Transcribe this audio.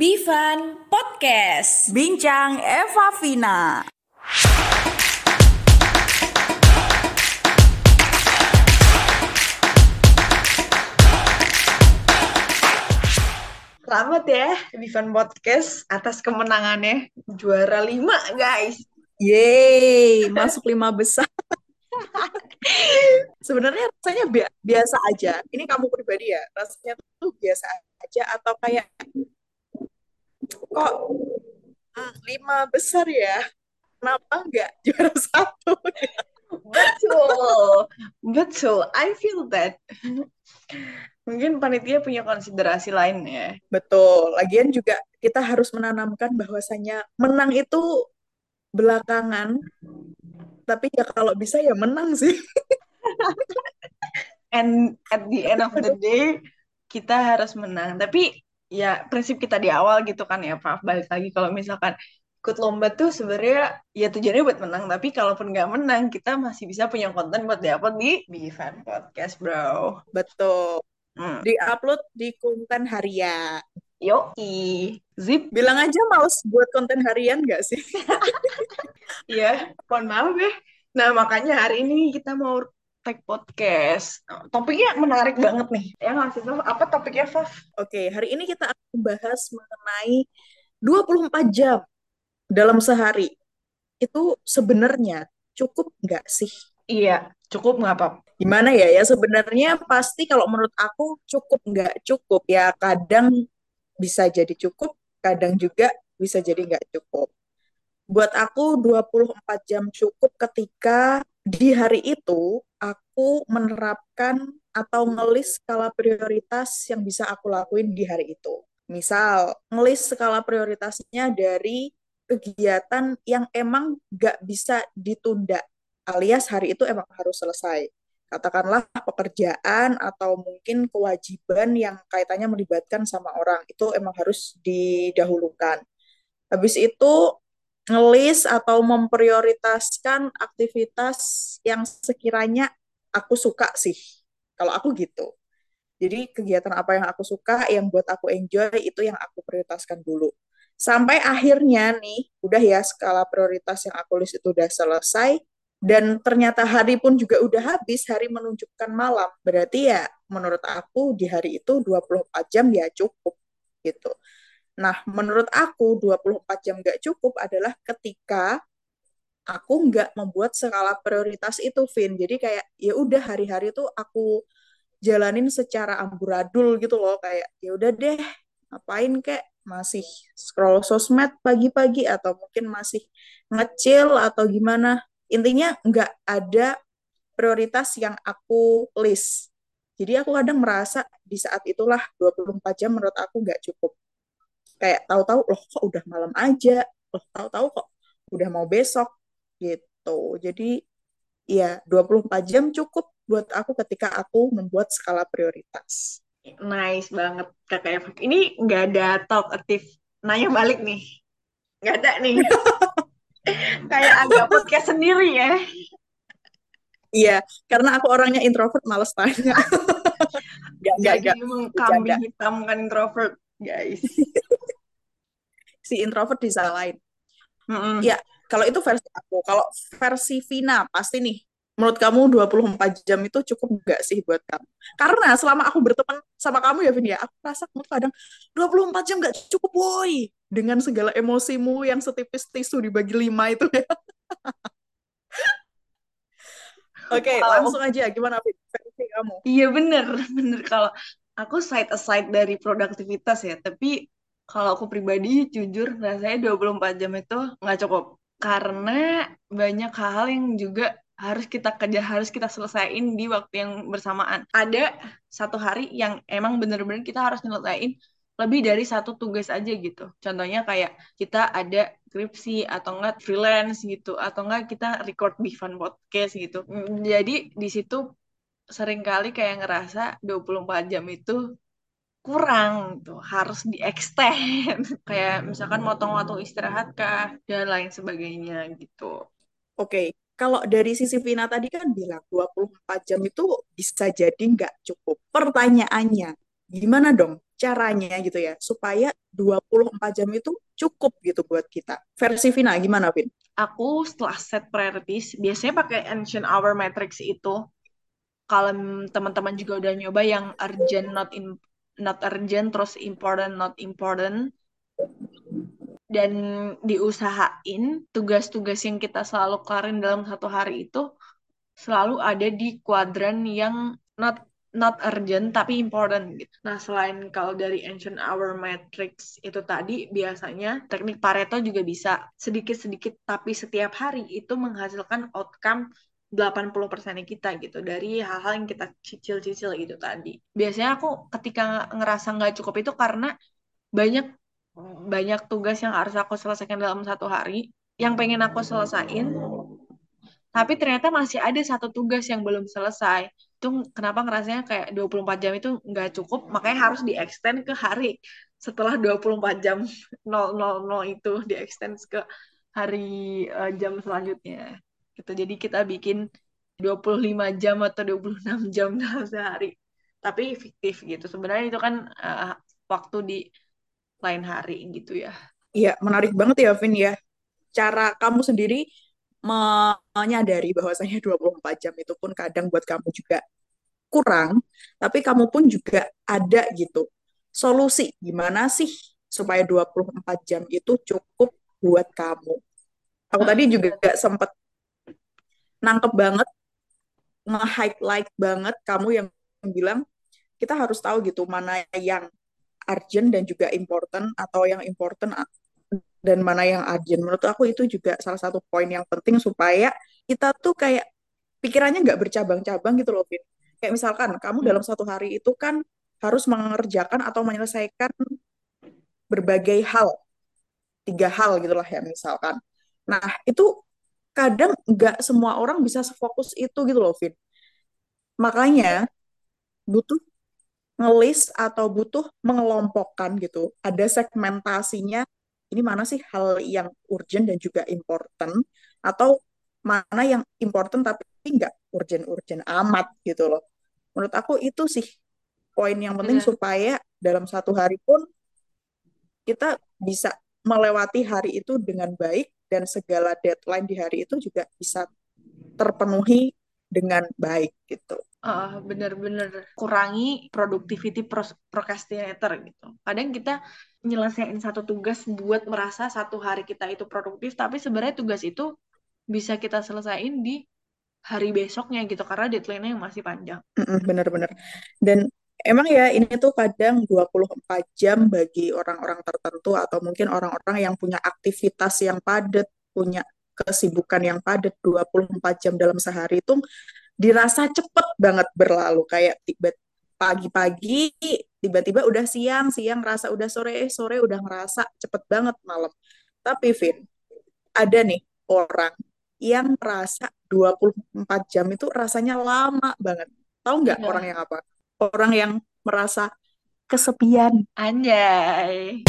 Bivan Podcast. Bincang Eva Vina. Selamat ya Bivan Podcast atas kemenangannya juara 5 guys. Yeay, masuk lima besar. Sebenarnya rasanya bi- biasa aja. Ini kamu pribadi ya, rasanya tuh biasa aja atau kayak kok hmm, lima besar ya? Kenapa nggak juara satu? Betul, betul. I feel that. Mungkin panitia punya konsiderasi lain ya. Betul. Lagian juga kita harus menanamkan bahwasanya menang itu belakangan, tapi ya kalau bisa ya menang sih. And at the end of the day kita harus menang. Tapi ya prinsip kita di awal gitu kan ya Pak. Balik lagi kalau misalkan ikut lomba tuh sebenarnya ya tujuannya buat menang. Tapi kalaupun nggak menang kita masih bisa punya konten buat diupload di Bivan Podcast bro. Betul. Hmm. Di-upload di konten harian. Yoi. Zip. Bilang aja males buat konten harian nggak sih? Iya, mohon maaf ya. Nah, makanya hari ini kita mau take podcast. Topiknya menarik banget nih. Ya nggak sih? Apa topiknya, Faf? Oke, hari ini kita akan membahas mengenai 24 jam dalam sehari. Itu sebenarnya cukup nggak sih? Iya, cukup nggak, Pap? Gimana ya? Ya sebenarnya pasti kalau menurut aku cukup nggak cukup. Ya kadang bisa jadi cukup, kadang juga bisa jadi nggak cukup. Buat aku 24 jam cukup ketika di hari itu aku menerapkan atau ngelis skala prioritas yang bisa aku lakuin di hari itu. Misal, ngelis skala prioritasnya dari kegiatan yang emang nggak bisa ditunda, alias hari itu emang harus selesai. Katakanlah pekerjaan atau mungkin kewajiban yang kaitannya melibatkan sama orang, itu emang harus didahulukan. Habis itu ngelis atau memprioritaskan aktivitas yang sekiranya aku suka sih. Kalau aku gitu. Jadi kegiatan apa yang aku suka, yang buat aku enjoy, itu yang aku prioritaskan dulu. Sampai akhirnya nih, udah ya skala prioritas yang aku list itu udah selesai, dan ternyata hari pun juga udah habis, hari menunjukkan malam. Berarti ya menurut aku di hari itu 24 jam ya cukup gitu. Nah, menurut aku 24 jam nggak cukup adalah ketika aku nggak membuat skala prioritas itu, Vin. Jadi kayak ya udah hari-hari itu aku jalanin secara amburadul gitu loh, kayak ya udah deh, ngapain kayak masih scroll sosmed pagi-pagi atau mungkin masih ngecil atau gimana. Intinya nggak ada prioritas yang aku list. Jadi aku kadang merasa di saat itulah 24 jam menurut aku nggak cukup kayak tahu-tahu loh kok udah malam aja loh tahu-tahu kok udah mau besok gitu jadi ya 24 jam cukup buat aku ketika aku membuat skala prioritas Nice banget, Kakak Eva. Ini nggak ada talkative nanya balik nih. Nggak ada nih. Kayak agak podcast sendiri ya. iya karena aku orangnya introvert males tanya Gak, gak, Jadi gak. Bercanda. kambing hitam kan introvert, guys. si introvert disalahin Mm-mm. Ya, kalau itu versi aku. Kalau versi Vina, pasti nih, menurut kamu 24 jam itu cukup nggak sih buat kamu? Karena selama aku berteman sama kamu ya, Vin, ya, aku rasa kamu kadang 24 jam nggak cukup, boy. Dengan segala emosimu yang setipis tisu dibagi lima itu ya. Oke, Wow. langsung aja. Gimana, Vin? Versi kamu? Iya bener, bener kalau aku side aside dari produktivitas ya, tapi kalau aku pribadi jujur rasanya 24 jam itu nggak cukup. Karena banyak hal yang juga harus kita kerja, harus kita selesaiin di waktu yang bersamaan. Ada satu hari yang emang bener-bener kita harus nyelesain lebih dari satu tugas aja gitu. Contohnya kayak kita ada skripsi atau enggak freelance gitu, atau enggak kita record Bivan podcast gitu. Jadi di situ sering kali kayak ngerasa 24 jam itu kurang tuh harus di extend kayak misalkan motong waktu istirahat kah dan lain sebagainya gitu Oke, kalau dari sisi Vina tadi kan bilang 24 jam itu bisa jadi nggak cukup. Pertanyaannya, gimana dong caranya gitu ya supaya 24 jam itu cukup gitu buat kita. Versi Vina gimana Vin? Aku setelah set priorities biasanya pakai ancient hour matrix itu. Kalau teman-teman juga udah nyoba yang urgent not in not urgent terus important not important dan diusahain tugas-tugas yang kita selalu kelarin dalam satu hari itu selalu ada di kuadran yang not not urgent tapi important gitu. Nah, selain kalau dari ancient hour matrix itu tadi biasanya teknik Pareto juga bisa sedikit-sedikit tapi setiap hari itu menghasilkan outcome 80% kita gitu dari hal-hal yang kita cicil-cicil gitu tadi. Biasanya aku ketika ngerasa nggak cukup itu karena banyak banyak tugas yang harus aku selesaikan dalam satu hari yang pengen aku selesain tapi ternyata masih ada satu tugas yang belum selesai. Itu kenapa ngerasanya kayak 24 jam itu nggak cukup makanya harus di extend ke hari. Setelah 24 jam 000 itu di extend ke hari uh, jam selanjutnya gitu jadi kita bikin 25 jam atau 26 jam dalam sehari tapi fiktif gitu sebenarnya itu kan uh, waktu di lain hari gitu ya. Iya, menarik banget ya, Vin ya. Cara kamu sendiri menyadari bahwasanya 24 jam itu pun kadang buat kamu juga kurang, tapi kamu pun juga ada gitu. Solusi gimana sih supaya 24 jam itu cukup buat kamu? Aku tadi juga gak sempet nangkep banget, nge-highlight banget kamu yang bilang kita harus tahu gitu mana yang urgent dan juga important atau yang important dan mana yang urgent. Menurut aku itu juga salah satu poin yang penting supaya kita tuh kayak pikirannya nggak bercabang-cabang gitu loh, Vin. Kayak misalkan kamu hmm. dalam satu hari itu kan harus mengerjakan atau menyelesaikan berbagai hal, tiga hal gitulah ya misalkan. Nah itu kadang nggak semua orang bisa sefokus itu gitu loh, Vin. Makanya butuh ngelis atau butuh mengelompokkan gitu. Ada segmentasinya, ini mana sih hal yang urgent dan juga important, atau mana yang important tapi nggak urgent-urgent amat gitu loh. Menurut aku itu sih poin yang penting hmm. supaya dalam satu hari pun kita bisa melewati hari itu dengan baik dan segala deadline di hari itu juga bisa terpenuhi dengan baik gitu uh, bener-bener kurangi productivity procrastinator gitu. Kadang kita nyelesain satu tugas buat merasa satu hari kita itu produktif, tapi sebenarnya tugas itu bisa kita selesaiin di hari besoknya gitu karena deadline-nya yang masih panjang. Bener-bener. Dan emang ya ini tuh kadang 24 jam bagi orang-orang tertentu atau mungkin orang-orang yang punya aktivitas yang padat, punya kesibukan yang padat 24 jam dalam sehari itu dirasa cepet banget berlalu. Kayak tiba pagi-pagi tiba-tiba udah siang siang rasa udah sore eh, sore udah ngerasa cepet banget malam. Tapi Vin ada nih orang yang merasa 24 jam itu rasanya lama banget. Tahu nggak ya. orang yang apa orang yang merasa kesepian. Anjay